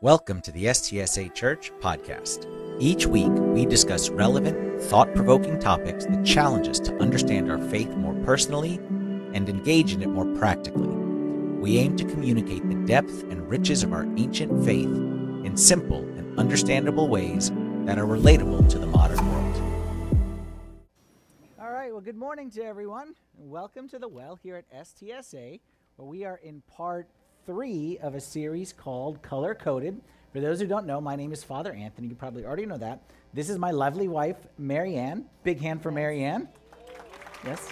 Welcome to the STSA Church podcast. Each week, we discuss relevant, thought provoking topics that challenge us to understand our faith more personally and engage in it more practically. We aim to communicate the depth and riches of our ancient faith in simple and understandable ways that are relatable to the modern world. All right, well, good morning to everyone, welcome to the Well here at STSA, where we are in part three of a series called Color Coded. For those who don't know, my name is Father Anthony. You probably already know that. This is my lovely wife, Marianne. Big hand for Marianne. Yes.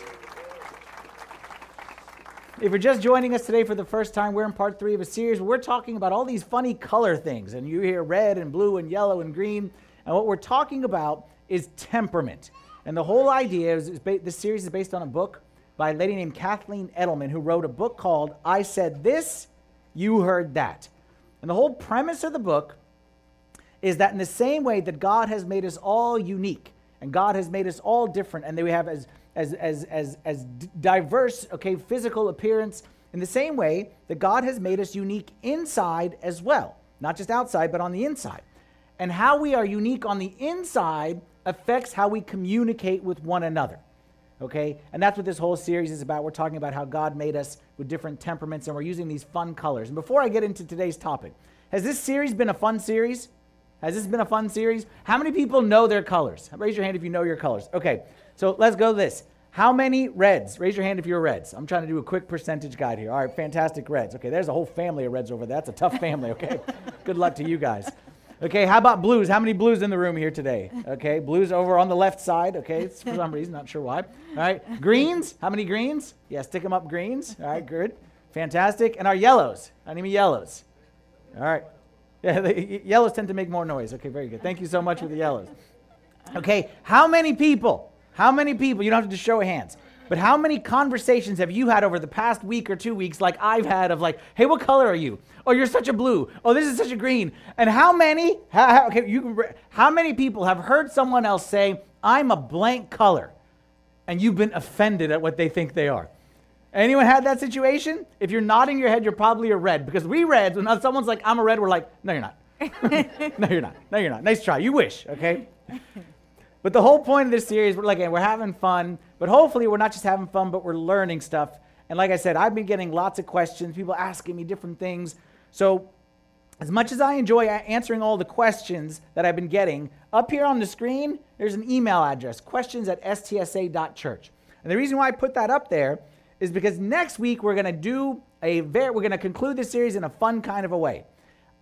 If you're just joining us today for the first time, we're in part three of a series we're talking about all these funny color things. And you hear red and blue and yellow and green. And what we're talking about is temperament. And the whole idea is, is ba- this series is based on a book by a lady named Kathleen Edelman, who wrote a book called I Said This, You Heard That. And the whole premise of the book is that in the same way that God has made us all unique and God has made us all different, and that we have as as as as as diverse, okay, physical appearance, in the same way that God has made us unique inside as well, not just outside, but on the inside. And how we are unique on the inside affects how we communicate with one another. Okay? And that's what this whole series is about. We're talking about how God made us with different temperaments and we're using these fun colors. And before I get into today's topic, has this series been a fun series? Has this been a fun series? How many people know their colors? Raise your hand if you know your colors. Okay, so let's go this. How many reds? Raise your hand if you're reds. I'm trying to do a quick percentage guide here. All right, fantastic reds. Okay, there's a whole family of reds over there. That's a tough family, okay? Good luck to you guys. Okay, how about blues? How many blues in the room here today? Okay, blues over on the left side. Okay, it's for some reason, not sure why. All right, greens. How many greens? Yeah, stick them up, greens. All right, good, fantastic. And our yellows. How many yellows? All right. Yeah, the yellows tend to make more noise. Okay, very good. Thank you so much for the yellows. Okay, how many people? How many people? You don't have to show hands. But how many conversations have you had over the past week or two weeks, like I've had, of like, hey, what color are you? Oh, you're such a blue. Oh, this is such a green. And how many? How, how- okay, you can. How many people have heard someone else say, "I'm a blank color," and you've been offended at what they think they are? Anyone had that situation? If you're nodding your head, you're probably a red because we reds, when someone's like, "I'm a red," we're like, "No, you're not. no, you're not. No, you're not. Nice try. You wish." Okay. But the whole point of this series, we're like, we're having fun, but hopefully we're not just having fun, but we're learning stuff. And like I said, I've been getting lots of questions, people asking me different things. So as much as I enjoy answering all the questions that I've been getting, up here on the screen, there's an email address, questions at stsa.church. And the reason why I put that up there is because next week we're going to do a very, we're going to conclude this series in a fun kind of a way.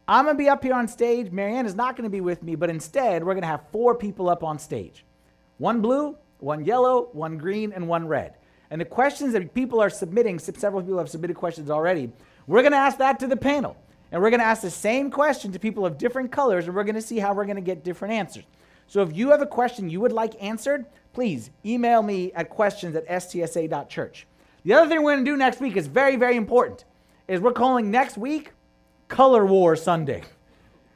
I'm going to be up here on stage. Marianne is not going to be with me, but instead, we're going to have four people up on stage one blue, one yellow, one green, and one red. And the questions that people are submitting, several people have submitted questions already, we're going to ask that to the panel. And we're going to ask the same question to people of different colors, and we're going to see how we're going to get different answers. So if you have a question you would like answered, please email me at questions at stsa.church. The other thing we're going to do next week is very, very important, is we're calling next week Color War Sunday.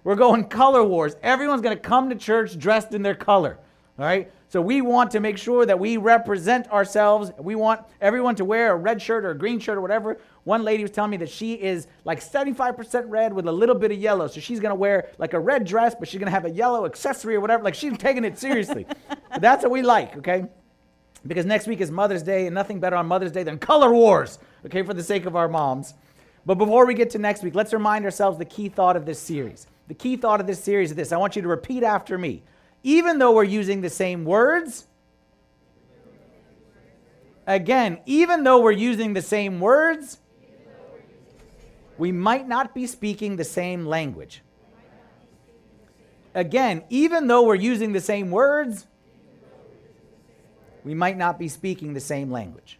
We're going color wars. Everyone's going to come to church dressed in their color. All right? So we want to make sure that we represent ourselves. We want everyone to wear a red shirt or a green shirt or whatever. One lady was telling me that she is like 75% red with a little bit of yellow. So she's going to wear like a red dress, but she's going to have a yellow accessory or whatever. Like she's taking it seriously. that's what we like, okay? Because next week is Mother's Day, and nothing better on Mother's Day than color wars, okay, for the sake of our moms. But before we get to next week, let's remind ourselves the key thought of this series. The key thought of this series is this I want you to repeat after me. Even though we're using the same words, again, even though we're using the same words, we might not be speaking the same language. Again, even though we're using the same words, we might not be speaking the same language.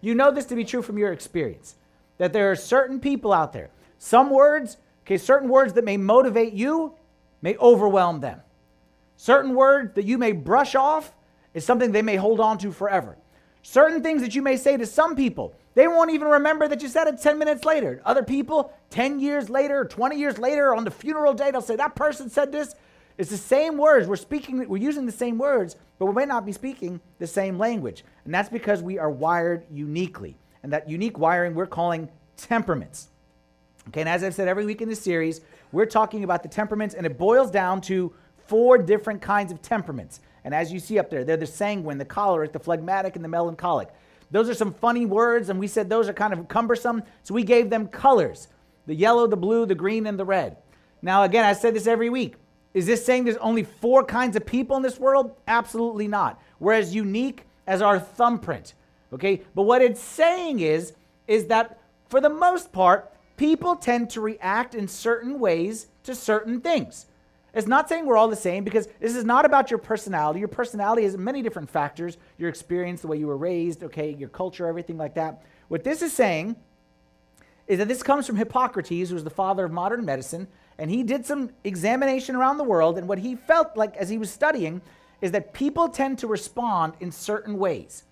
You know this to be true from your experience that there are certain people out there, some words, okay, certain words that may motivate you may overwhelm them. Certain words that you may brush off is something they may hold on to forever. Certain things that you may say to some people, they won't even remember that you said it 10 minutes later. Other people, 10 years later, 20 years later, on the funeral day, they'll say, That person said this. It's the same words. We're speaking, we're using the same words, but we may not be speaking the same language. And that's because we are wired uniquely. And that unique wiring we're calling temperaments. Okay, and as I've said every week in this series, we're talking about the temperaments, and it boils down to four different kinds of temperaments. And as you see up there, they're the sanguine, the choleric, the phlegmatic, and the melancholic. Those are some funny words, and we said those are kind of cumbersome, so we gave them colors the yellow, the blue, the green, and the red. Now, again, I said this every week. Is this saying there's only four kinds of people in this world? Absolutely not. We're as unique as our thumbprint. Okay? But what it's saying is, is that for the most part, people tend to react in certain ways to certain things. It's not saying we're all the same because this is not about your personality. Your personality has many different factors your experience, the way you were raised, okay, your culture, everything like that. What this is saying is that this comes from Hippocrates, who was the father of modern medicine, and he did some examination around the world. And what he felt like as he was studying is that people tend to respond in certain ways.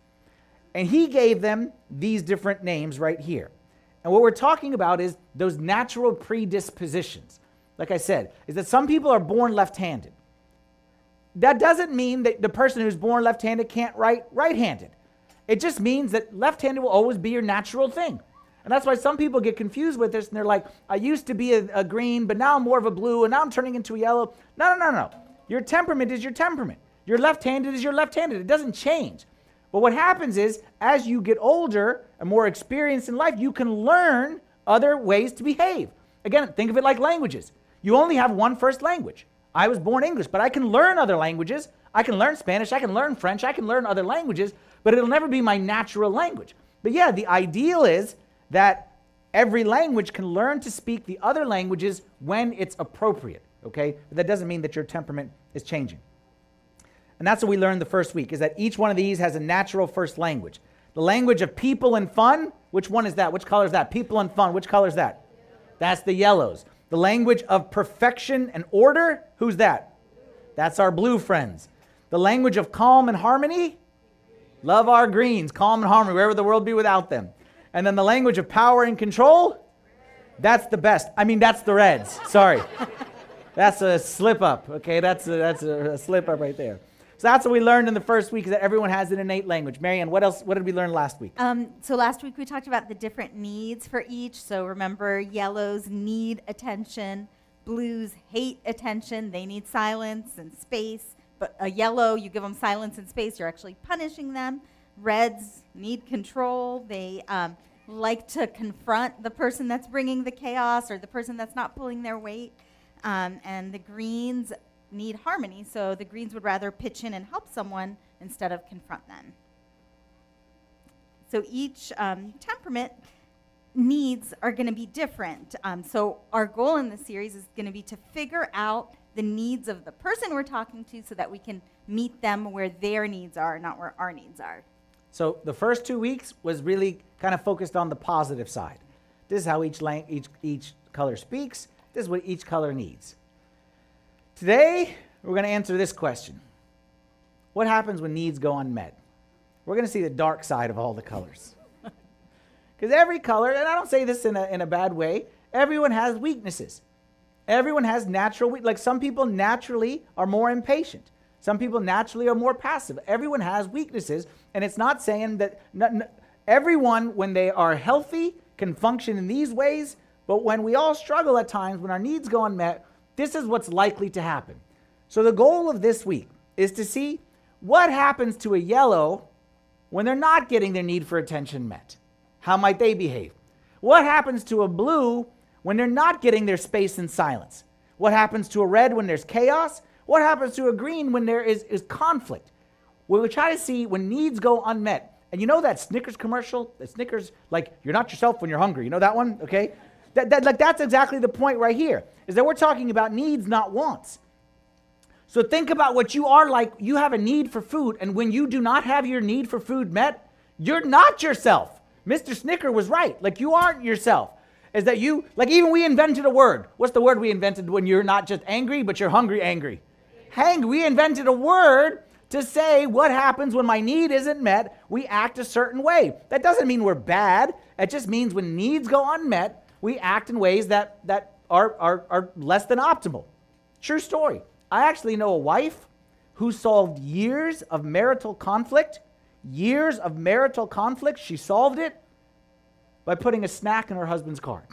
And he gave them these different names right here. And what we're talking about is those natural predispositions like I said, is that some people are born left handed. That doesn't mean that the person who's born left handed can't write right handed. It just means that left handed will always be your natural thing. And that's why some people get confused with this and they're like, I used to be a, a, green, but now I'm more of a blue, and now I'm turning into a yellow. No, no, no, no. Your temperament is your temperament. Your left handed is your left handed. It doesn't change. But what happens is, as you get older and more experienced in life, you can learn other ways to behave. Again, think of it like languages. You only have one first language. I was born English, but I can learn other languages. I can learn Spanish, I can learn French, I can learn other languages, but it'll never be my natural language. But yeah, the ideal is that every language can learn to speak the other languages when it's appropriate, okay? But that doesn't mean that your temperament is changing. And that's what we learned the first week is that each one of these has a natural first language. The language of people and fun, which one is that? Which color is that? People and fun, which color is that? That's the yellows. The language of perfection and order, who's that? That's our blue friends. The language of calm and harmony, love our greens, calm and harmony, wherever the world be without them. And then the language of power and control, that's the best. I mean, that's the reds. Sorry. that's a slip up, okay? That's a, that's a, a slip up right there. So that's what we learned in the first week is that everyone has an innate language. Marianne, what else? What did we learn last week? Um, so last week we talked about the different needs for each. So remember, yellows need attention, blues hate attention. They need silence and space. But a yellow, you give them silence and space, you're actually punishing them. Reds need control. They um, like to confront the person that's bringing the chaos or the person that's not pulling their weight. Um, and the greens need harmony, so the Greens would rather pitch in and help someone instead of confront them. So each um, temperament needs are going to be different. Um, so our goal in this series is going to be to figure out the needs of the person we're talking to so that we can meet them where their needs are, not where our needs are. So the first two weeks was really kind of focused on the positive side. This is how each, lang- each, each color speaks. This is what each color needs. Today, we're going to answer this question What happens when needs go unmet? We're going to see the dark side of all the colors. Because every color, and I don't say this in a, in a bad way, everyone has weaknesses. Everyone has natural, like some people naturally are more impatient. Some people naturally are more passive. Everyone has weaknesses, and it's not saying that everyone, when they are healthy, can function in these ways, but when we all struggle at times, when our needs go unmet, this is what's likely to happen. So, the goal of this week is to see what happens to a yellow when they're not getting their need for attention met. How might they behave? What happens to a blue when they're not getting their space and silence? What happens to a red when there's chaos? What happens to a green when there is, is conflict? We will try to see when needs go unmet. And you know that Snickers commercial? that Snickers, like, you're not yourself when you're hungry. You know that one? Okay? That, that, like, that's exactly the point right here, is that we're talking about needs, not wants. So think about what you are like. You have a need for food, and when you do not have your need for food met, you're not yourself. Mr. Snicker was right. Like, you aren't yourself. Is that you, like, even we invented a word. What's the word we invented when you're not just angry, but you're hungry, angry? Hang, we invented a word to say what happens when my need isn't met, we act a certain way. That doesn't mean we're bad. It just means when needs go unmet, we act in ways that, that are, are, are less than optimal. True story. I actually know a wife who solved years of marital conflict, years of marital conflict. She solved it by putting a snack in her husband's car.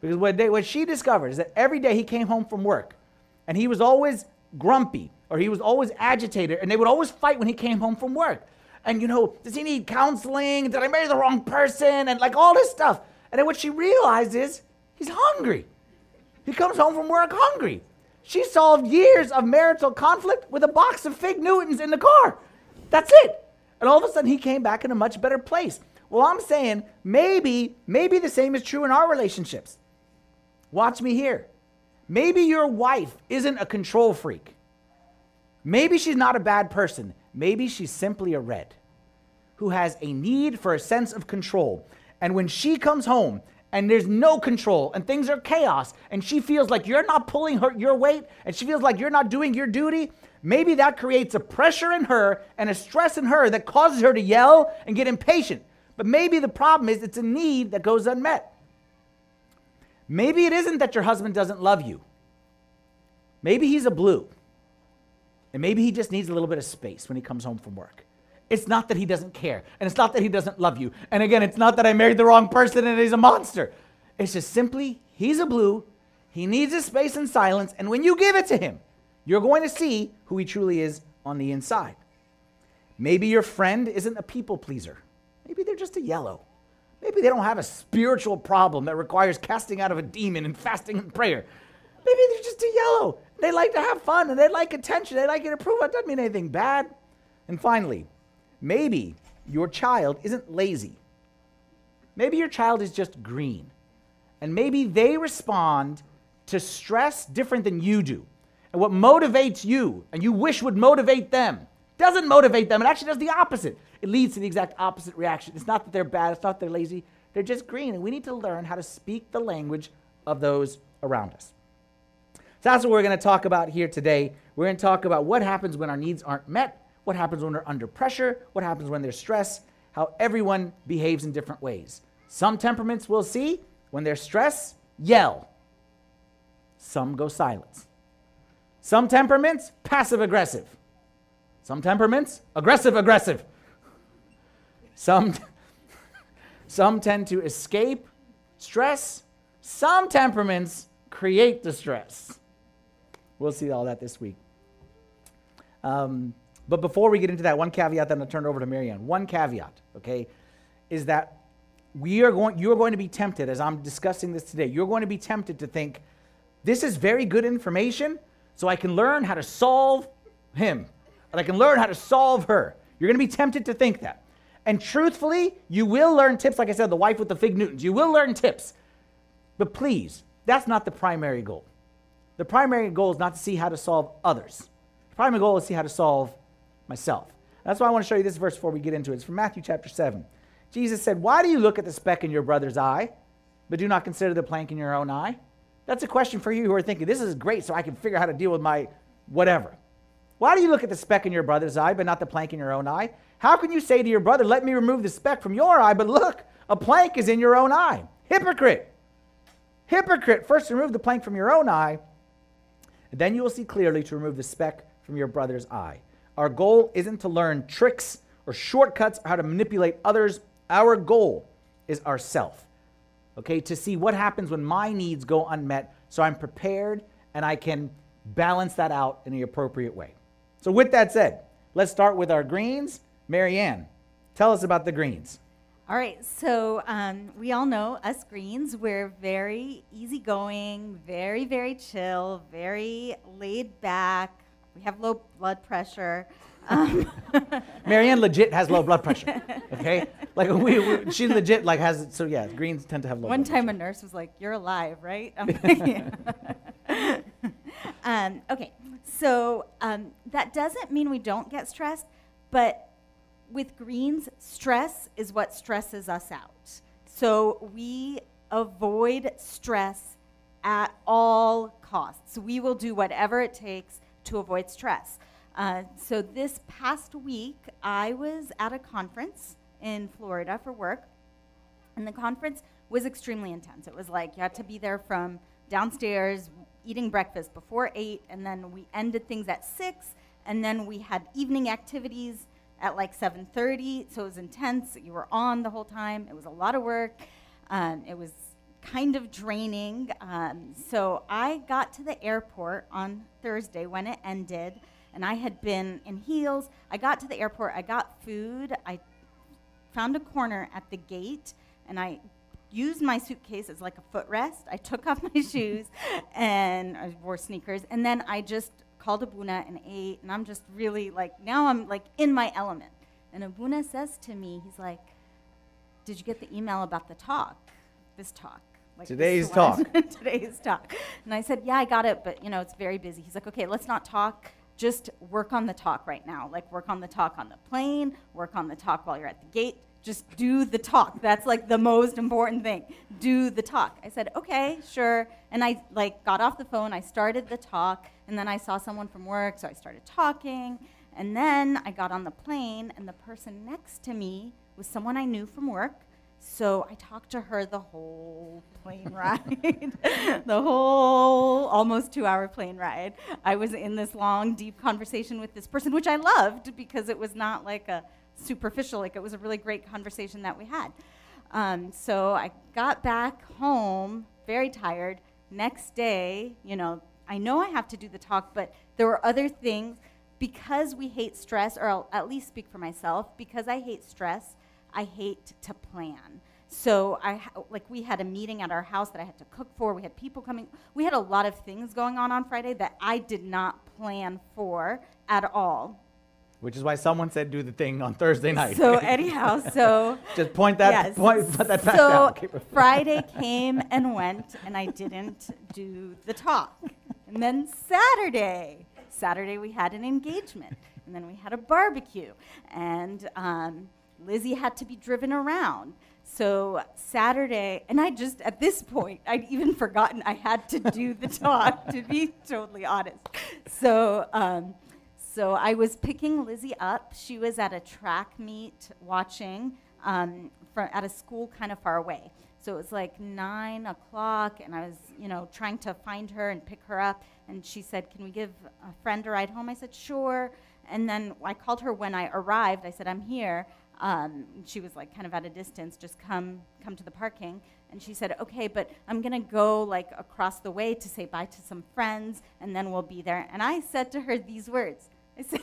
Because what, they, what she discovered is that every day he came home from work and he was always grumpy or he was always agitated and they would always fight when he came home from work. And you know, does he need counseling? Did I marry the wrong person? And like all this stuff. And then what she realized is he's hungry. He comes home from work hungry. She solved years of marital conflict with a box of fig Newtons in the car. That's it. And all of a sudden he came back in a much better place. Well, I'm saying maybe, maybe the same is true in our relationships. Watch me here. Maybe your wife isn't a control freak. Maybe she's not a bad person. Maybe she's simply a red who has a need for a sense of control. And when she comes home and there's no control and things are chaos and she feels like you're not pulling her your weight and she feels like you're not doing your duty, maybe that creates a pressure in her and a stress in her that causes her to yell and get impatient. But maybe the problem is it's a need that goes unmet. Maybe it isn't that your husband doesn't love you. Maybe he's a blue. And maybe he just needs a little bit of space when he comes home from work. It's not that he doesn't care. And it's not that he doesn't love you. And again, it's not that I married the wrong person and he's a monster. It's just simply he's a blue. He needs his space and silence. And when you give it to him, you're going to see who he truly is on the inside. Maybe your friend isn't a people pleaser. Maybe they're just a yellow. Maybe they don't have a spiritual problem that requires casting out of a demon and fasting and prayer. Maybe they're just a yellow. They like to have fun and they like attention. They like you to prove it doesn't mean anything bad. And finally, maybe your child isn't lazy. Maybe your child is just green. And maybe they respond to stress different than you do. And what motivates you and you wish would motivate them doesn't motivate them. It actually does the opposite. It leads to the exact opposite reaction. It's not that they're bad, it's not that they're lazy. They're just green. And we need to learn how to speak the language of those around us. So that's what we're going to talk about here today. We're going to talk about what happens when our needs aren't met, what happens when they're under pressure, what happens when there's stress, how everyone behaves in different ways. Some temperaments we'll see when there's stress, yell. Some go silent. Some temperaments, passive aggressive. Some temperaments, aggressive aggressive. Some, some tend to escape stress. Some temperaments create the stress. We'll see all that this week. Um, but before we get into that, one caveat, then I'll turn it over to Marianne. One caveat, okay, is that we are going, you're going to be tempted, as I'm discussing this today, you're going to be tempted to think, this is very good information, so I can learn how to solve him, and I can learn how to solve her. You're going to be tempted to think that. And truthfully, you will learn tips, like I said, the wife with the fig Newtons. You will learn tips. But please, that's not the primary goal. The primary goal is not to see how to solve others. The primary goal is to see how to solve myself. That's why I want to show you this verse before we get into it. It's from Matthew chapter 7. Jesus said, Why do you look at the speck in your brother's eye, but do not consider the plank in your own eye? That's a question for you who are thinking, This is great, so I can figure out how to deal with my whatever. Why do you look at the speck in your brother's eye, but not the plank in your own eye? How can you say to your brother, Let me remove the speck from your eye, but look, a plank is in your own eye? Hypocrite! Hypocrite! First remove the plank from your own eye, and then you will see clearly to remove the speck from your brother's eye. Our goal isn't to learn tricks or shortcuts or how to manipulate others. Our goal is ourself. Okay, to see what happens when my needs go unmet so I'm prepared and I can balance that out in the appropriate way. So, with that said, let's start with our greens. Marianne, tell us about the greens. All right, so um, we all know us Greens, we're very easygoing, very, very chill, very laid back. We have low blood pressure. Um, Marianne legit has low blood pressure. Okay, like we, we, she legit like has so yeah. Greens tend to have low. One time pressure. a nurse was like, "You're alive, right?" um, okay, so um, that doesn't mean we don't get stressed, but with greens, stress is what stresses us out. So we avoid stress at all costs. We will do whatever it takes to avoid stress. Uh, so this past week, I was at a conference in Florida for work, and the conference was extremely intense. It was like you had to be there from downstairs eating breakfast before 8, and then we ended things at 6, and then we had evening activities at like 7.30, so it was intense. You were on the whole time. It was a lot of work. Um, it was kind of draining. Um, so I got to the airport on Thursday when it ended, and I had been in heels. I got to the airport, I got food, I found a corner at the gate, and I used my suitcase as like a footrest. I took off my shoes and I wore sneakers, and then I just called Abuna and ate, and I'm just really like, now I'm like in my element. And Abuna says to me, he's like, Did you get the email about the talk? This talk. Like this Today's one. talk. Today's talk. And I said, Yeah, I got it, but you know, it's very busy. He's like, Okay, let's not talk. Just work on the talk right now. Like, work on the talk on the plane, work on the talk while you're at the gate. Just do the talk. That's like the most important thing. Do the talk. I said, Okay, sure. And I like got off the phone. I started the talk, and then I saw someone from work, so I started talking. And then I got on the plane, and the person next to me was someone I knew from work. So I talked to her the whole plane ride, the whole almost two hour plane ride. I was in this long, deep conversation with this person, which I loved because it was not like a superficial, like it was a really great conversation that we had. Um, so I got back home very tired. Next day, you know, I know I have to do the talk, but there were other things because we hate stress, or I'll at least speak for myself, because I hate stress, I hate to plan. So I ha- like we had a meeting at our house that I had to cook for. We had people coming. We had a lot of things going on on Friday that I did not plan for at all. Which is why someone said do the thing on Thursday night. So anyhow, so just point that yes. point put that back so down. Friday came and went, and I didn't do the talk. And then Saturday, Saturday we had an engagement, and then we had a barbecue, and um, Lizzie had to be driven around. So Saturday, and I just at this point I'd even forgotten I had to do the talk. to be totally honest, so. Um, so I was picking Lizzie up. She was at a track meet watching um, for, at a school kind of far away. So it was like nine o'clock, and I was, you know, trying to find her and pick her up. And she said, "Can we give a friend a ride home?" I said, "Sure." And then I called her when I arrived. I said, "I'm here." Um, she was like kind of at a distance. Just come, come to the parking. And she said, "Okay, but I'm gonna go like across the way to say bye to some friends, and then we'll be there." And I said to her these words. I said,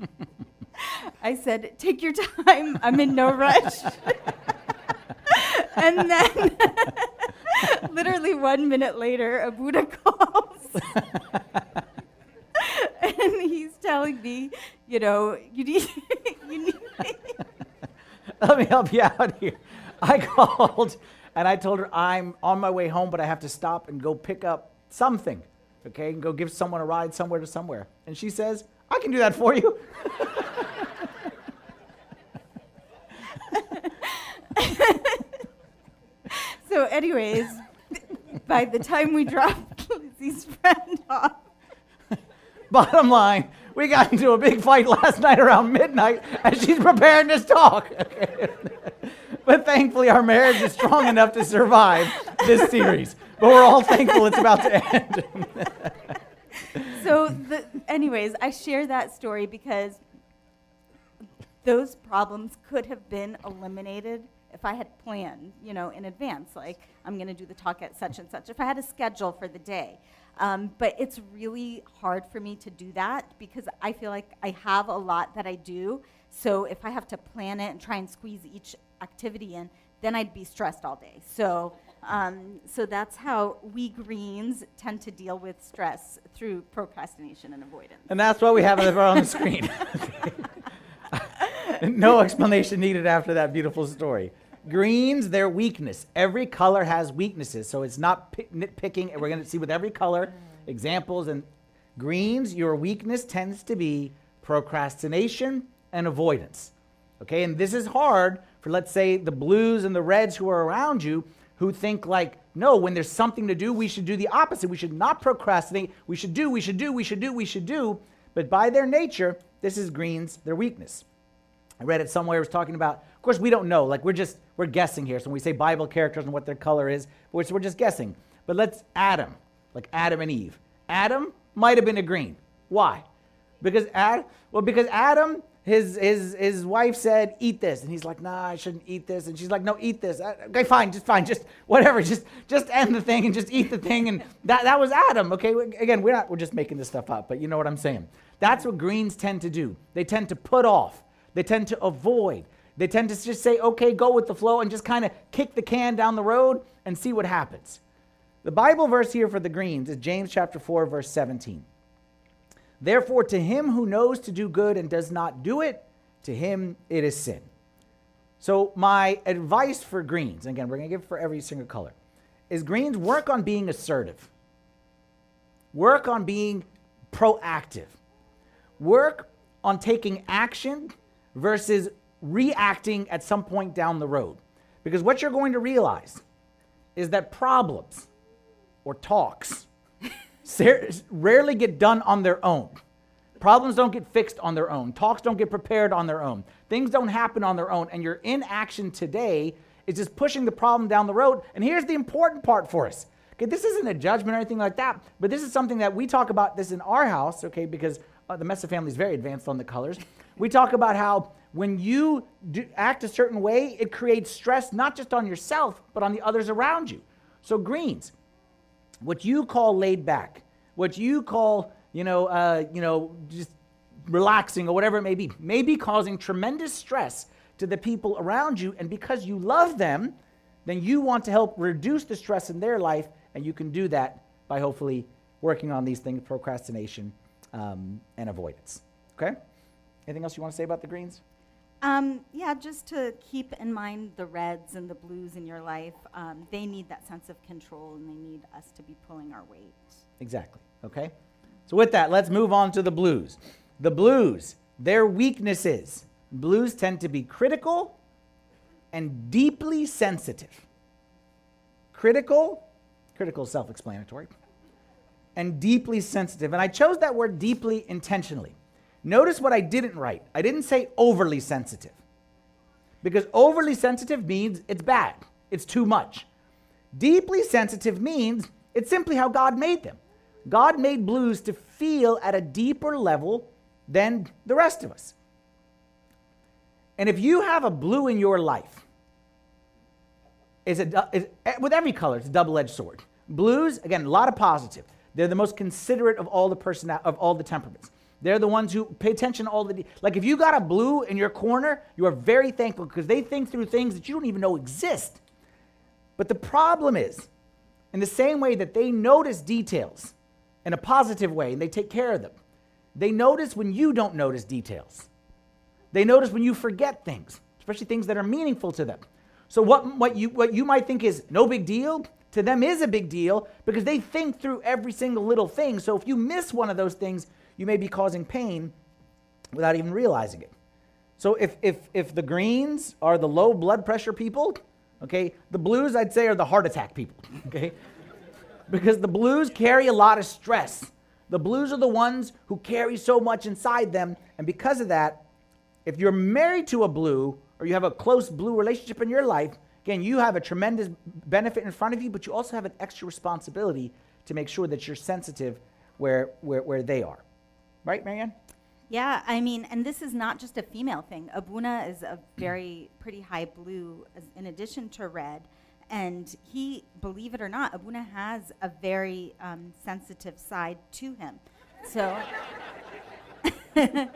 I said, take your time. I'm in no rush. and then, literally one minute later, Abuna calls. and he's telling me, you know, you need. Let me help you out here. I called and I told her I'm on my way home, but I have to stop and go pick up something. Okay, and go give someone a ride somewhere to somewhere. And she says, I can do that for you. So, anyways, by the time we dropped Lizzie's friend off, Bottom line, we got into a big fight last night around midnight as she's preparing this talk. But thankfully, our marriage is strong enough to survive this series. But we're all thankful it's about to end. so the, anyways i share that story because those problems could have been eliminated if i had planned you know in advance like i'm going to do the talk at such and such if i had a schedule for the day um, but it's really hard for me to do that because i feel like i have a lot that i do so if i have to plan it and try and squeeze each activity in then i'd be stressed all day so um, so that's how we greens tend to deal with stress through procrastination and avoidance. And that's what we have on the screen. no explanation needed after that beautiful story. Greens, their weakness. Every color has weaknesses, so it's not pick, nitpicking. And we're going to see with every color examples. And greens, your weakness tends to be procrastination and avoidance. Okay, and this is hard for, let's say, the blues and the reds who are around you who think like, no, when there's something to do, we should do the opposite. We should not procrastinate. We should do, we should do, we should do, we should do. But by their nature, this is greens, their weakness. I read it somewhere, it was talking about, of course, we don't know. Like, we're just, we're guessing here. So when we say Bible characters and what their color is, we're, we're just guessing. But let's, Adam, like Adam and Eve. Adam might have been a green. Why? Because Ad, well, because Adam his, his, his wife said, eat this. And he's like, nah, I shouldn't eat this. And she's like, no, eat this. Uh, okay, fine, just fine, just whatever. Just, just end the thing and just eat the thing. And that, that was Adam, okay? Again, we're not, we're just making this stuff up, but you know what I'm saying. That's what greens tend to do. They tend to put off. They tend to avoid. They tend to just say, okay, go with the flow and just kind of kick the can down the road and see what happens. The Bible verse here for the greens is James chapter 4, verse 17. Therefore, to him who knows to do good and does not do it, to him it is sin. So, my advice for greens, again, we're going to give for every single color, is greens work on being assertive, work on being proactive, work on taking action versus reacting at some point down the road. Because what you're going to realize is that problems or talks rarely get done on their own. Problems don't get fixed on their own. Talks don't get prepared on their own. Things don't happen on their own. And your inaction today is just pushing the problem down the road. And here's the important part for us. Okay, this isn't a judgment or anything like that, but this is something that we talk about this in our house, okay, because uh, the Mesa family is very advanced on the colors. We talk about how when you do, act a certain way, it creates stress not just on yourself, but on the others around you. So, greens, what you call laid back, what you call, you know, uh, you know, just relaxing or whatever it may be, may be causing tremendous stress to the people around you. And because you love them, then you want to help reduce the stress in their life. And you can do that by hopefully working on these things procrastination um, and avoidance. Okay? Anything else you want to say about the greens? Um, yeah, just to keep in mind the reds and the blues in your life. Um, they need that sense of control and they need us to be pulling our weight. Exactly. Okay? So, with that, let's move on to the blues. The blues, their weaknesses. Blues tend to be critical and deeply sensitive. Critical, critical self explanatory, and deeply sensitive. And I chose that word deeply intentionally Notice what I didn't write. I didn't say overly sensitive. Because overly sensitive means it's bad, it's too much. Deeply sensitive means it's simply how God made them. God made blues to feel at a deeper level than the rest of us. And if you have a blue in your life, it's a, it's, eh, with every color, it's a double-edged sword. Blues, again, a lot of positive. They're the most considerate of all the person of all the temperaments. They're the ones who pay attention to all the. De- like if you got a blue in your corner, you are very thankful because they think through things that you don't even know exist. But the problem is, in the same way that they notice details in a positive way and they take care of them, they notice when you don't notice details. They notice when you forget things, especially things that are meaningful to them. So what, what, you, what you might think is no big deal, to them is a big deal because they think through every single little thing. So if you miss one of those things, you may be causing pain without even realizing it. So if, if, if the greens are the low blood pressure people, okay, the blues I'd say are the heart attack people, okay? because the blues carry a lot of stress. The blues are the ones who carry so much inside them, and because of that, if you're married to a blue or you have a close blue relationship in your life, again, you have a tremendous benefit in front of you, but you also have an extra responsibility to make sure that you're sensitive where, where, where they are. Right, Marianne? Yeah, I mean, and this is not just a female thing. Abuna is a very pretty high blue, as, in addition to red. And he, believe it or not, Abuna has a very um, sensitive side to him. So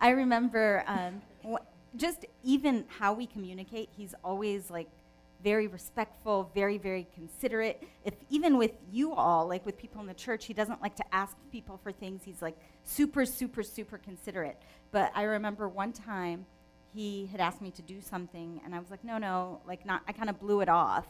I remember um, wh- just even how we communicate, he's always like very respectful, very, very considerate. If even with you all, like with people in the church, he doesn't like to ask people for things. He's like super, super, super considerate. But I remember one time he had asked me to do something, and I was like, no, no, like not. I kind of blew it off,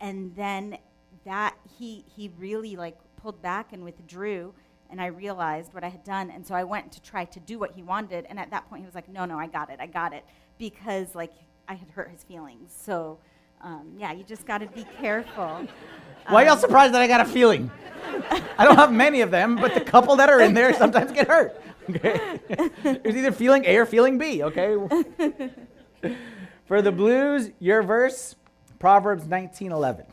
and then that he he really like pulled back and withdrew. And I realized what I had done, and so I went to try to do what he wanted. And at that point, he was like, "No, no, I got it, I got it," because like I had hurt his feelings. So um, yeah, you just got to be careful. Why are y'all um, surprised that I got a feeling? I don't have many of them, but the couple that are in there sometimes get hurt. Okay, there's either feeling A or feeling B. Okay. For the blues, your verse, Proverbs 19:11.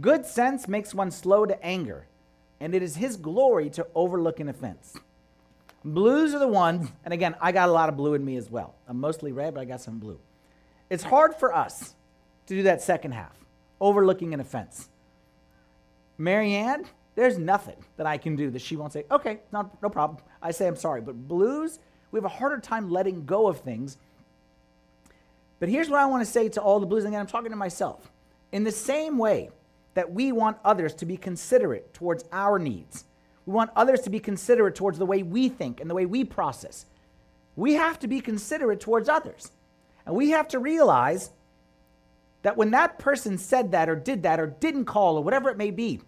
Good sense makes one slow to anger, and it is his glory to overlook an offense. Blues are the ones, and again, I got a lot of blue in me as well. I'm mostly red, but I got some blue. It's hard for us to do that second half, overlooking an offense. Marianne, there's nothing that I can do that she won't say, okay, not, no problem. I say I'm sorry. But blues, we have a harder time letting go of things. But here's what I want to say to all the blues, and again, I'm talking to myself. In the same way that we want others to be considerate towards our needs, we want others to be considerate towards the way we think and the way we process. We have to be considerate towards others. And we have to realize that when that person said that or did that or didn't call or whatever it may be,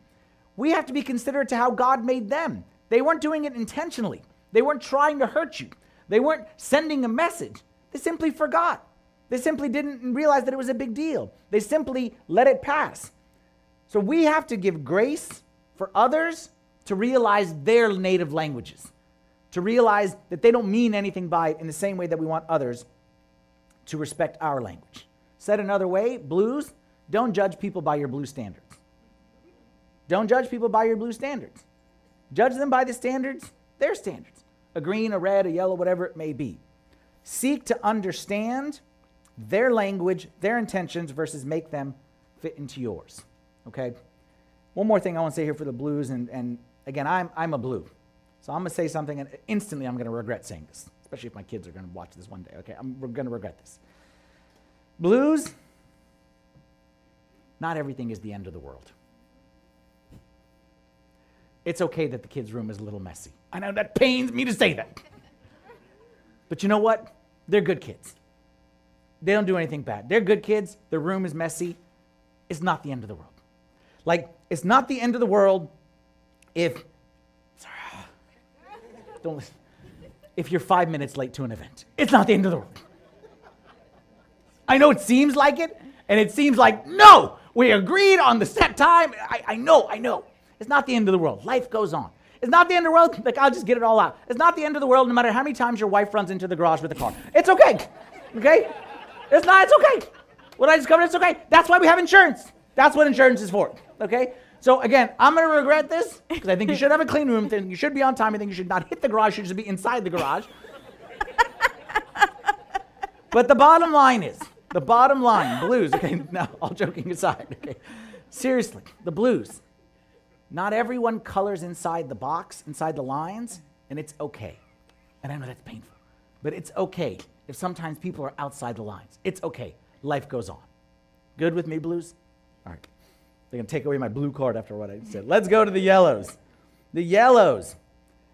we have to be considerate to how God made them. They weren't doing it intentionally, they weren't trying to hurt you, they weren't sending a message. They simply forgot. They simply didn't realize that it was a big deal. They simply let it pass. So we have to give grace for others to realize their native languages, to realize that they don't mean anything by it in the same way that we want others to respect our language. Said another way, blues, don't judge people by your blue standards. Don't judge people by your blue standards. Judge them by the standards, their standards a green, a red, a yellow, whatever it may be. Seek to understand their language, their intentions, versus make them fit into yours. Okay? One more thing I want to say here for the blues, and, and again, I'm, I'm a blue. So I'm going to say something, and instantly I'm going to regret saying this, especially if my kids are going to watch this one day. Okay? I'm going to regret this. Blues, not everything is the end of the world. It's okay that the kids' room is a little messy. I know that pains me to say that. But you know what? They're good kids. They don't do anything bad. They're good kids. Their room is messy. It's not the end of the world. Like, it's not the end of the world if, sorry, don't listen, if you're five minutes late to an event. It's not the end of the world. I know it seems like it, and it seems like, no, we agreed on the set time. I, I know, I know. It's not the end of the world. Life goes on. It's not the end of the world. Like, I'll just get it all out. It's not the end of the world no matter how many times your wife runs into the garage with a car. It's okay. Okay? It's not, it's okay. What I discovered, it's okay. That's why we have insurance. That's what insurance is for. Okay? So again, I'm going to regret this because I think you should have a clean room. Think you should be on time. I think you should not hit the garage. You should be inside the garage. but the bottom line is, the bottom line, blues. Okay, now all joking aside. Okay, seriously, the blues. Not everyone colors inside the box, inside the lines, and it's okay. And I know that's painful, but it's okay if sometimes people are outside the lines. It's okay. Life goes on. Good with me, blues? All right. They're going to take away my blue card after what I said. Let's go to the yellows. The yellows,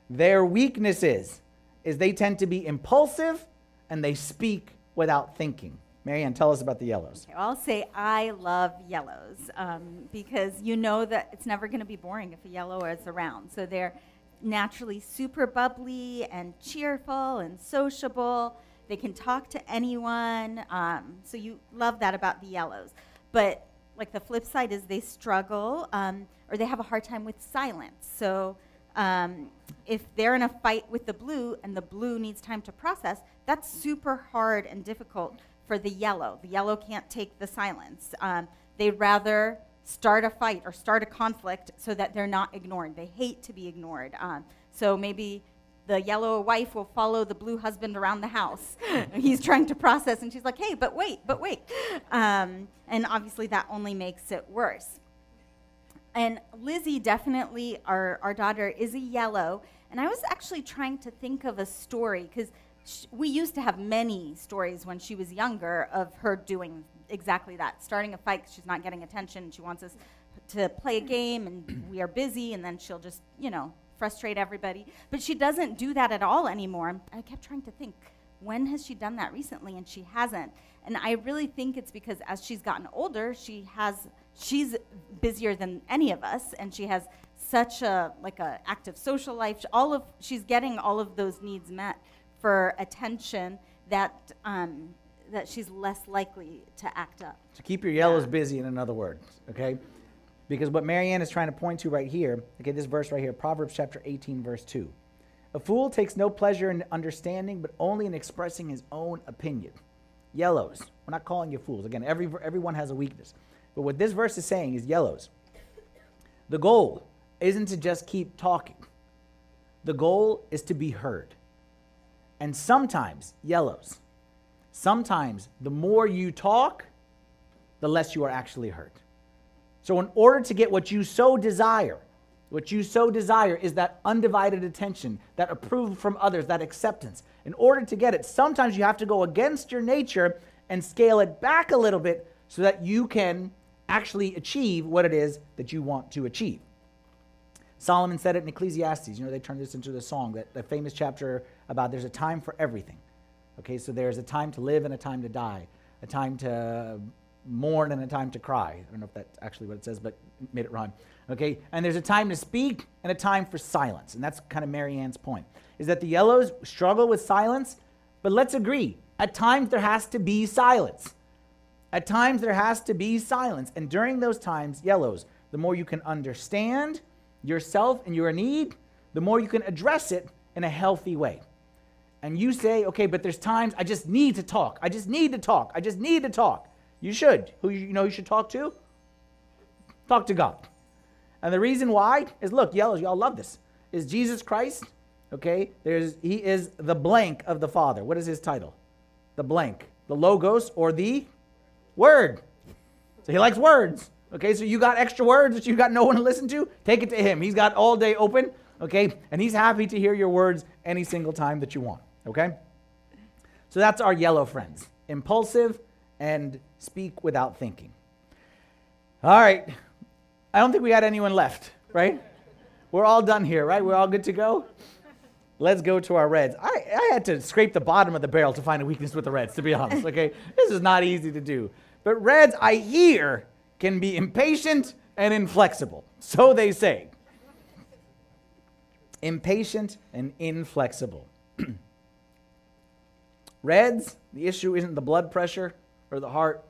their weaknesses is they tend to be impulsive and they speak without thinking. Marianne, tell us about the yellows. Okay, I'll say I love yellows um, because you know that it's never going to be boring if a yellow is around. So they're naturally super bubbly and cheerful and sociable. They can talk to anyone. Um, so you love that about the yellows. But like the flip side is they struggle um, or they have a hard time with silence. So um, if they're in a fight with the blue and the blue needs time to process, that's super hard and difficult for the yellow. The yellow can't take the silence. Um, they'd rather start a fight or start a conflict so that they're not ignored. They hate to be ignored. Um, so maybe the yellow wife will follow the blue husband around the house. He's trying to process, and she's like, hey, but wait, but wait. Um, and obviously, that only makes it worse. And Lizzie, definitely, our, our daughter, is a yellow. And I was actually trying to think of a story because we used to have many stories when she was younger of her doing exactly that starting a fight because she's not getting attention she wants us to play a game and we are busy and then she'll just you know frustrate everybody. But she doesn't do that at all anymore. I kept trying to think when has she done that recently? And she hasn't. And i really think it's because as she's gotten older she has she's busier than any of us and she has such a like a active social life. All of she's getting all of those needs met for attention that um, that she's less likely to act up. So keep your yellows yeah. busy, in another words, okay? Because what Marianne is trying to point to right here, okay, this verse right here, Proverbs chapter 18, verse 2. A fool takes no pleasure in understanding, but only in expressing his own opinion. Yellows. We're not calling you fools. Again, every, everyone has a weakness. But what this verse is saying is yellows. The goal isn't to just keep talking. the goal is to be heard. And sometimes, yellows, sometimes the more you talk, the less you are actually heard. So, in order to get what you so desire, what you so desire is that undivided attention, that approval from others, that acceptance. In order to get it, sometimes you have to go against your nature and scale it back a little bit so that you can actually achieve what it is that you want to achieve. Solomon said it in Ecclesiastes. You know, they turned this into the song, that the famous chapter about there's a time for everything. Okay, so there's a time to live and a time to die, a time to mourn and a time to cry. I don't know if that's actually what it says, but made it rhyme. Okay, and there's a time to speak and a time for silence. And that's kind of Marianne's point, is that the yellows struggle with silence, but let's agree, at times there has to be silence. At times there has to be silence. And during those times, yellows, the more you can understand yourself and your need, the more you can address it in a healthy way. And you say, okay, but there's times I just need to talk. I just need to talk. I just need to talk. You should. Who you know you should talk to? Talk to God. And the reason why is look, yellows, y'all love this. Is Jesus Christ, okay? There's he is the blank of the Father. What is his title? The blank. The logos or the word. So he likes words. Okay, so you got extra words that you got no one to listen to? Take it to him. He's got all day open, okay? And he's happy to hear your words any single time that you want, okay? So that's our yellow friends. Impulsive and speak without thinking. All right. I don't think we had anyone left, right? We're all done here, right? We're all good to go? Let's go to our reds. I, I had to scrape the bottom of the barrel to find a weakness with the reds, to be honest, okay? this is not easy to do. But reds, I hear, can be impatient and inflexible. So they say. impatient and inflexible. reds, the issue isn't the blood pressure or the heart.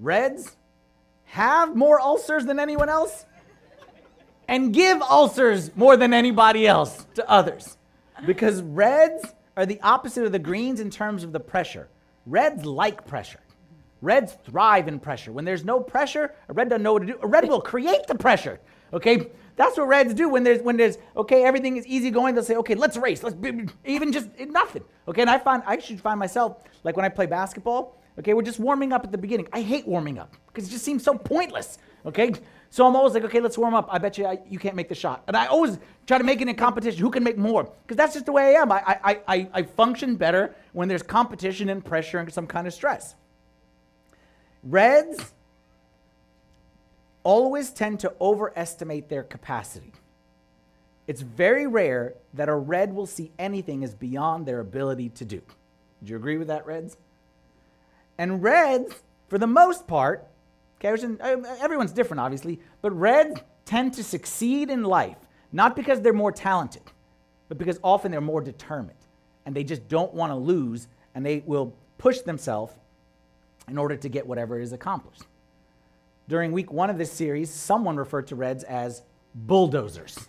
Reds have more ulcers than anyone else and give ulcers more than anybody else to others. Because reds are the opposite of the greens in terms of the pressure. Reds like pressure. Reds thrive in pressure. When there's no pressure, a red doesn't know what to do. A red will create the pressure. Okay? That's what reds do when there's when there's okay, everything is easy going. They'll say, okay, let's race. Let's even just nothing. Okay, and I find I should find myself like when I play basketball. Okay, we're just warming up at the beginning. I hate warming up because it just seems so pointless. Okay, so I'm always like, okay, let's warm up. I bet you I, you can't make the shot, and I always try to make it in competition. Who can make more? Because that's just the way I am. I, I I I function better when there's competition and pressure and some kind of stress. Reds always tend to overestimate their capacity. It's very rare that a red will see anything as beyond their ability to do. Do you agree with that, Reds? And Reds, for the most part, okay, everyone's different, obviously, but Reds tend to succeed in life, not because they're more talented, but because often they're more determined and they just don't want to lose and they will push themselves in order to get whatever is accomplished. During week one of this series, someone referred to Reds as bulldozers.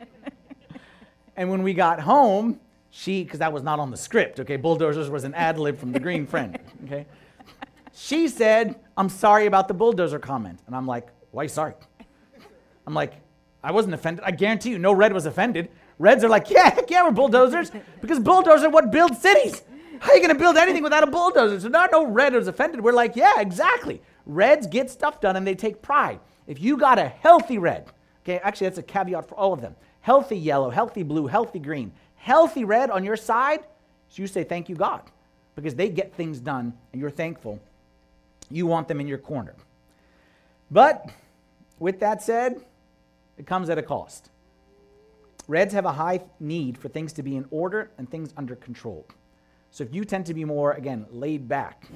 and when we got home, she, because that was not on the script, okay, bulldozers was an ad lib from the green friend, okay? She said, I'm sorry about the bulldozer comment. And I'm like, why sorry? I'm like, I wasn't offended. I guarantee you, no red was offended. Reds are like, yeah, heck yeah, we're bulldozers because bulldozers are what build cities. How are you going to build anything without a bulldozer? So not no red was offended. We're like, yeah, exactly. Reds get stuff done and they take pride. If you got a healthy red, okay, actually that's a caveat for all of them. Healthy yellow, healthy blue, healthy green, healthy red on your side, so you say thank you God because they get things done and you're thankful. You want them in your corner. But with that said, it comes at a cost. Reds have a high need for things to be in order and things under control. So if you tend to be more, again, laid back,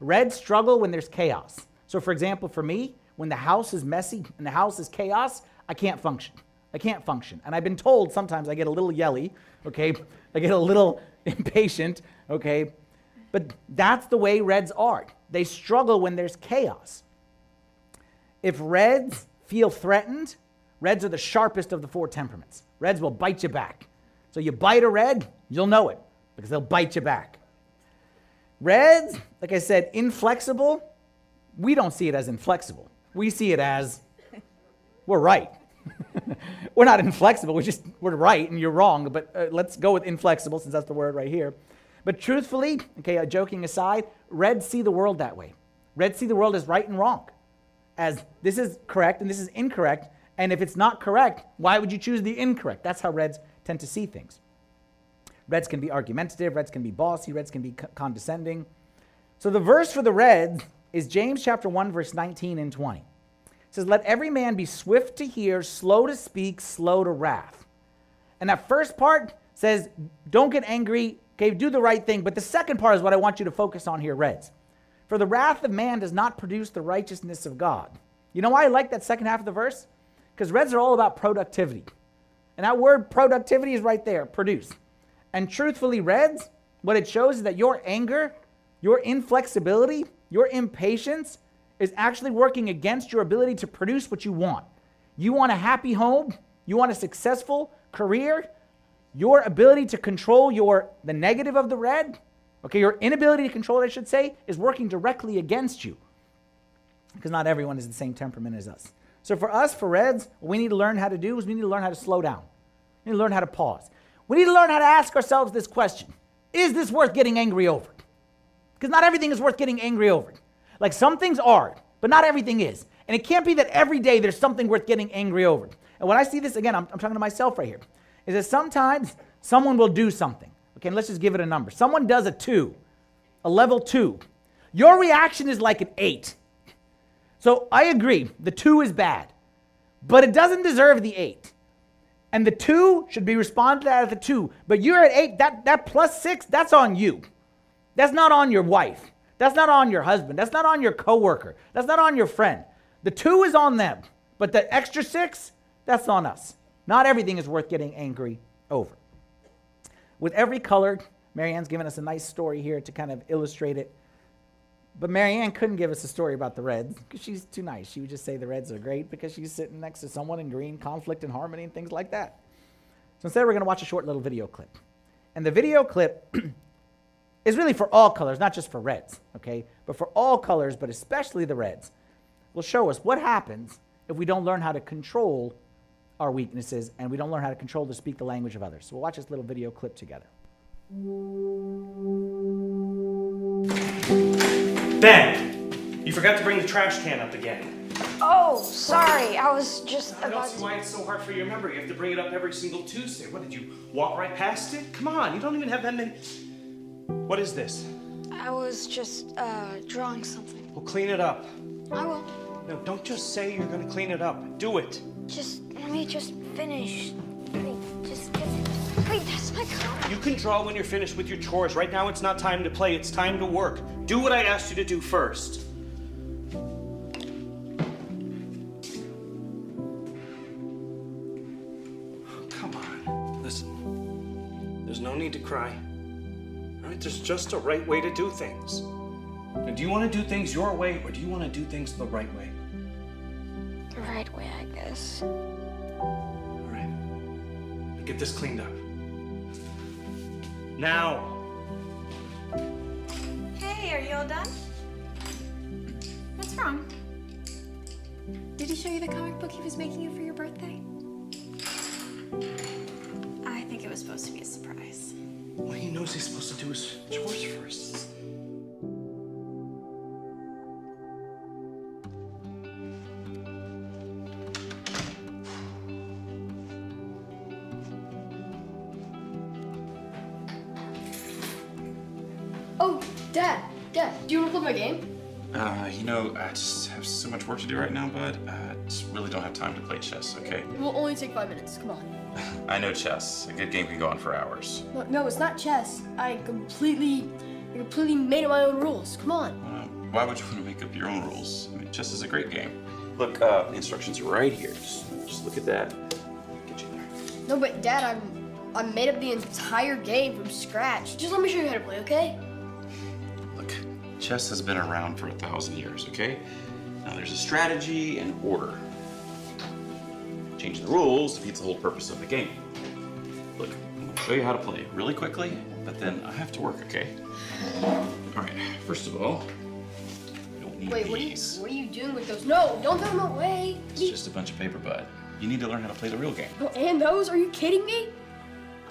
reds struggle when there's chaos. So, for example, for me, when the house is messy and the house is chaos, I can't function. I can't function. And I've been told sometimes I get a little yelly, okay? I get a little impatient, okay? But that's the way reds are. They struggle when there's chaos. If reds feel threatened, reds are the sharpest of the four temperaments. Reds will bite you back. So you bite a red, you'll know it because they'll bite you back. Reds, like I said, inflexible, we don't see it as inflexible. We see it as we're right. we're not inflexible. We're just we're right and you're wrong. But uh, let's go with inflexible since that's the word right here. But truthfully, okay, uh, joking aside, Reds see the world that way. Reds see the world as right and wrong, as this is correct and this is incorrect. And if it's not correct, why would you choose the incorrect? That's how Reds tend to see things. Reds can be argumentative, Reds can be bossy, Reds can be condescending. So the verse for the Reds is James chapter 1, verse 19 and 20. It says, Let every man be swift to hear, slow to speak, slow to wrath. And that first part says, Don't get angry, okay, do the right thing. But the second part is what I want you to focus on here, Reds. For the wrath of man does not produce the righteousness of God. You know why I like that second half of the verse? Because Reds are all about productivity. And that word productivity is right there, produce. And truthfully, Reds, what it shows is that your anger, your inflexibility, your impatience is actually working against your ability to produce what you want. You want a happy home, you want a successful career, your ability to control your the negative of the red, okay, your inability to control it, I should say, is working directly against you. Because not everyone is the same temperament as us. So for us, for Reds, what we need to learn how to do is we need to learn how to slow down. We need to learn how to pause. We need to learn how to ask ourselves this question Is this worth getting angry over? Because not everything is worth getting angry over. Like some things are, but not everything is. And it can't be that every day there's something worth getting angry over. And when I see this, again, I'm, I'm talking to myself right here, is that sometimes someone will do something. Okay, let's just give it a number. Someone does a two, a level two. Your reaction is like an eight. So I agree, the two is bad, but it doesn't deserve the eight. And the two should be responded at the two. But you're at eight, that, that plus six, that's on you. That's not on your wife. That's not on your husband. That's not on your coworker. That's not on your friend. The two is on them. But the extra six, that's on us. Not everything is worth getting angry over. With every color, Marianne's given us a nice story here to kind of illustrate it. But Marianne couldn't give us a story about the Reds because she's too nice. She would just say the Reds are great because she's sitting next to someone in green, conflict and harmony, and things like that. So instead, we're going to watch a short little video clip. And the video clip is really for all colors, not just for Reds, okay? But for all colors, but especially the Reds, will show us what happens if we don't learn how to control our weaknesses and we don't learn how to control to speak the language of others. So we'll watch this little video clip together. Ben, you forgot to bring the trash can up again. Oh, sorry. I was just I about don't see why it's so hard for you to remember. You have to bring it up every single Tuesday. What, did you walk right past it? Come on, you don't even have that many. What is this? I was just uh drawing something. Well, clean it up. I will. No, don't just say you're gonna clean it up. Do it. Just let me just finish. Wait, just get it. Wait, that's my color. You can draw when you're finished with your chores. Right now, it's not time to play, it's time to work. Do what I asked you to do first. Come on, listen. There's no need to cry. All right, there's just a right way to do things. Now, do you want to do things your way or do you want to do things the right way? The right way, I guess. All right. Now Get this cleaned up. Now. Hey, are you all done? What's wrong? Did he show you the comic book he was making you for your birthday? I think it was supposed to be a surprise. Well, he knows he's supposed to do his chores first. Do you want to play my game? Uh, you know, I just have so much work to do right now, bud. I just really don't have time to play chess, okay? It will only take five minutes. Come on. I know chess. A good game can go on for hours. No, no, it's not chess. I completely, I completely made up my own rules. Come on. Uh, why would you want to make up your own rules? I mean, chess is a great game. Look, uh, the instructions are right here. Just, just look at that. Get you there. No, but Dad, I'm, I made up the entire game from scratch. Just let me show you how to play, okay? Chess has been around for a thousand years, okay? Now there's a strategy and order. Changing the rules defeats the whole purpose of the game. Look, I'm gonna show you how to play really quickly, but then I have to work, okay? All right, first of all, we don't need Wait, what are you, these. what are you doing with those? No, don't throw them away. It's just a bunch of paper, bud. you need to learn how to play the real game. Oh, and those? Are you kidding me?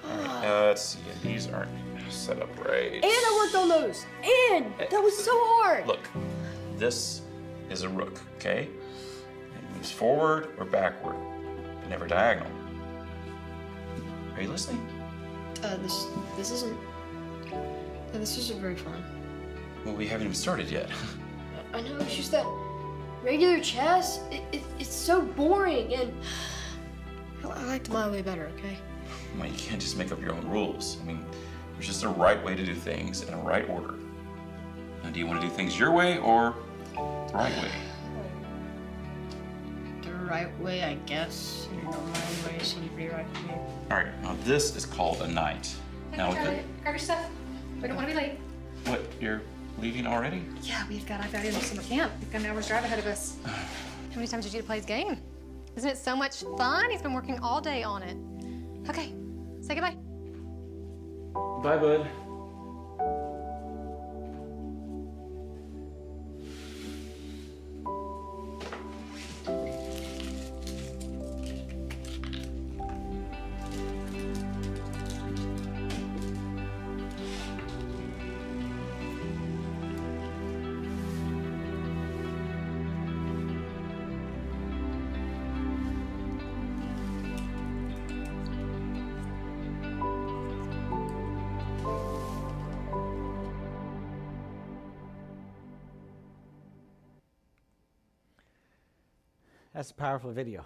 Uh, let's see. These aren't set up right. And I worked on those. And that was so hard. Look, this is a rook, okay? It moves forward or backward, but never diagonal. Are you listening? Uh, this this isn't. Uh, this isn't very fun. Well, we haven't even started yet. I know it's just that regular chess. It, it, it's so boring, and I, I liked my way better. Okay. Well, you can't just make up your own rules. I mean, there's just a right way to do things in a right order. Now, do you want to do things your way or the right way? The right way, I guess. You know, my way seems pretty right to me. All right, now this is called a knight. Now, with the, Grab your stuff. We don't want to be late. what, you're leaving already? Yeah, we've got I've got into summer camp. We've got an hour's drive ahead of us. How many times did you play his game? Isn't it so much fun? He's been working all day on it. Okay, say goodbye. Bye, bud. That's a powerful video.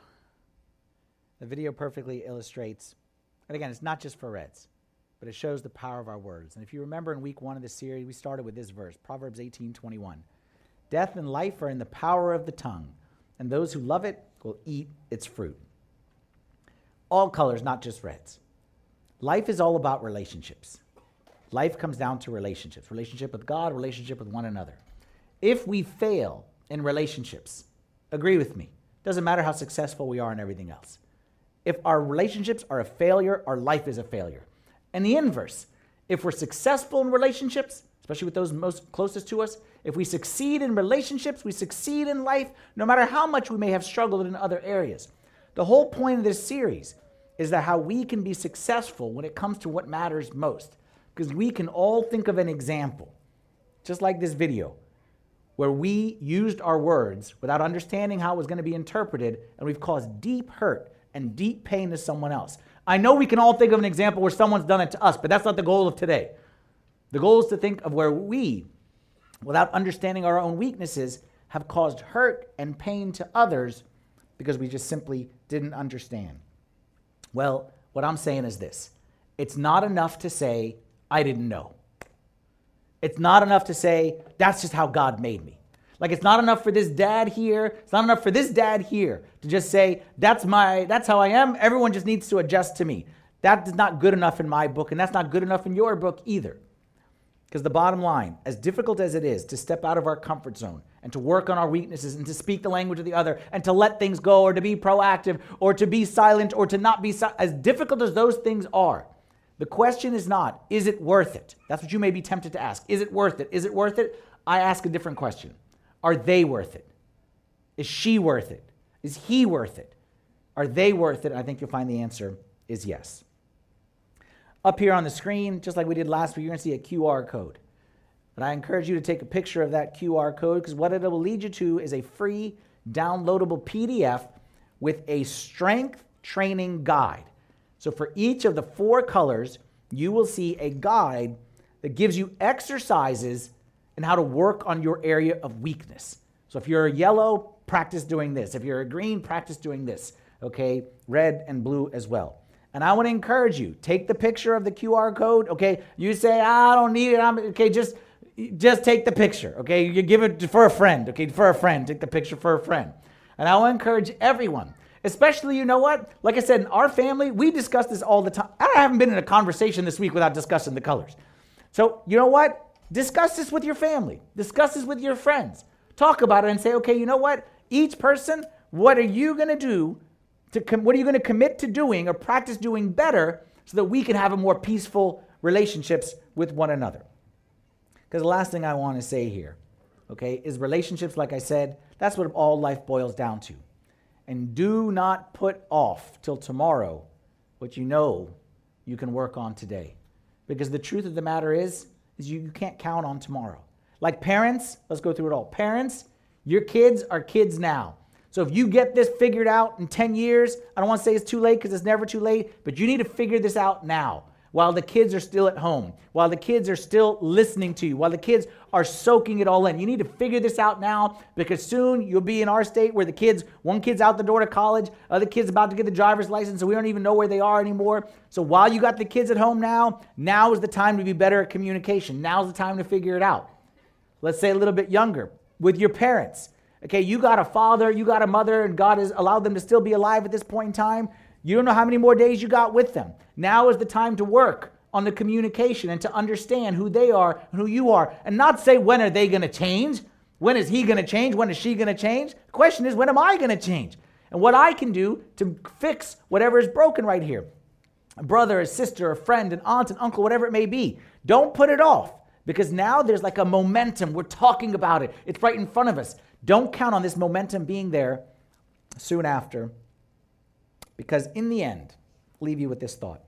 The video perfectly illustrates, and again, it's not just for Reds, but it shows the power of our words. And if you remember in week one of the series, we started with this verse, Proverbs 18 21. Death and life are in the power of the tongue, and those who love it will eat its fruit. All colors, not just reds. Life is all about relationships. Life comes down to relationships relationship with God, relationship with one another. If we fail in relationships, agree with me, doesn't matter how successful we are in everything else. If our relationships are a failure, our life is a failure. And the inverse, if we're successful in relationships, especially with those most closest to us, if we succeed in relationships, we succeed in life, no matter how much we may have struggled in other areas. The whole point of this series is that how we can be successful when it comes to what matters most. Because we can all think of an example, just like this video, where we used our words without understanding how it was going to be interpreted, and we've caused deep hurt and deep pain to someone else. I know we can all think of an example where someone's done it to us, but that's not the goal of today. The goal is to think of where we, without understanding our own weaknesses, have caused hurt and pain to others because we just simply didn't understand. Well, what I'm saying is this it's not enough to say, I didn't know. It's not enough to say, that's just how God made me. Like it's not enough for this dad here, it's not enough for this dad here to just say, that's my that's how I am. Everyone just needs to adjust to me. That is not good enough in my book, and that's not good enough in your book either. Because the bottom line, as difficult as it is to step out of our comfort zone and to work on our weaknesses and to speak the language of the other and to let things go or to be proactive or to be silent or to not be si- as difficult as those things are, the question is not, is it worth it? That's what you may be tempted to ask. Is it worth it? Is it worth it? I ask a different question. Are they worth it? Is she worth it? Is he worth it? Are they worth it? I think you'll find the answer is yes. Up here on the screen, just like we did last week, you're going to see a QR code. And I encourage you to take a picture of that QR code because what it will lead you to is a free downloadable PDF with a strength training guide. So for each of the four colors, you will see a guide that gives you exercises and how to work on your area of weakness. So if you're a yellow, practice doing this. If you're a green, practice doing this. Okay, red and blue as well. And I want to encourage you, take the picture of the QR code. Okay, you say ah, I don't need it. I'm okay. Just just take the picture. Okay, you give it for a friend. Okay, for a friend, take the picture for a friend. And I to encourage everyone, especially you know what? Like I said, in our family, we discuss this all the time. I haven't been in a conversation this week without discussing the colors. So you know what? Discuss this with your family. Discuss this with your friends. Talk about it and say, okay, you know what? Each person, what are you going to do to com- what are you going to commit to doing or practice doing better so that we can have a more peaceful relationships with one another? Because the last thing I want to say here, okay, is relationships, like I said, that's what all life boils down to. And do not put off till tomorrow what you know you can work on today. Because the truth of the matter is, is you, you can't count on tomorrow. Like parents, let's go through it all. Parents, your kids are kids now. So if you get this figured out in 10 years, I don't want to say it's too late because it's never too late, but you need to figure this out now while the kids are still at home, while the kids are still listening to you, while the kids are soaking it all in. You need to figure this out now because soon you'll be in our state where the kids, one kid's out the door to college, other kid's about to get the driver's license, so we don't even know where they are anymore. So while you got the kids at home now, now is the time to be better at communication. Now's the time to figure it out. Let's say a little bit younger with your parents. Okay, you got a father, you got a mother, and God has allowed them to still be alive at this point in time. You don't know how many more days you got with them. Now is the time to work on the communication and to understand who they are and who you are, and not say, when are they going to change? When is he going to change? When is she going to change? The question is, when am I going to change? And what I can do to fix whatever is broken right here. A brother, a sister, a friend, an aunt, an uncle, whatever it may be. Don't put it off because now there's like a momentum. We're talking about it, it's right in front of us. Don't count on this momentum being there soon after because in the end, leave you with this thought.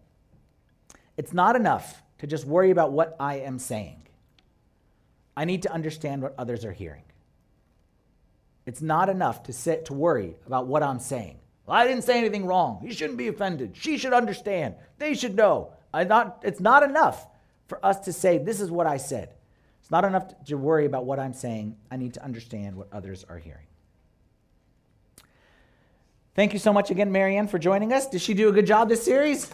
It's not enough to just worry about what I am saying. I need to understand what others are hearing. It's not enough to sit to worry about what I'm saying. Well, I didn't say anything wrong. He shouldn't be offended. She should understand. They should know. Not, it's not enough for us to say, This is what I said. It's not enough to worry about what I'm saying. I need to understand what others are hearing. Thank you so much again, Marianne, for joining us. Did she do a good job this series?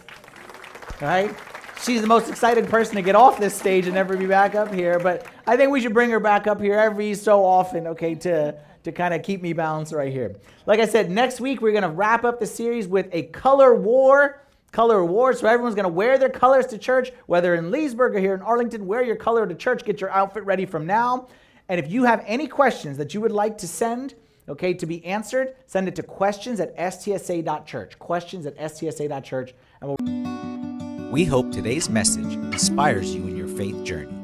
All right. She's the most excited person to get off this stage and never be back up here. But I think we should bring her back up here every so often, okay, to, to kind of keep me balanced right here. Like I said, next week we're going to wrap up the series with a color war. Color war. So everyone's going to wear their colors to church, whether in Leesburg or here in Arlington. Wear your color to church. Get your outfit ready from now. And if you have any questions that you would like to send, okay, to be answered, send it to questions at stsa.church. Questions at stsa.church. And we'll... We hope today's message inspires you in your faith journey.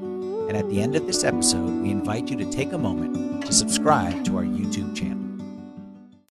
And at the end of this episode, we invite you to take a moment to subscribe to our YouTube channel.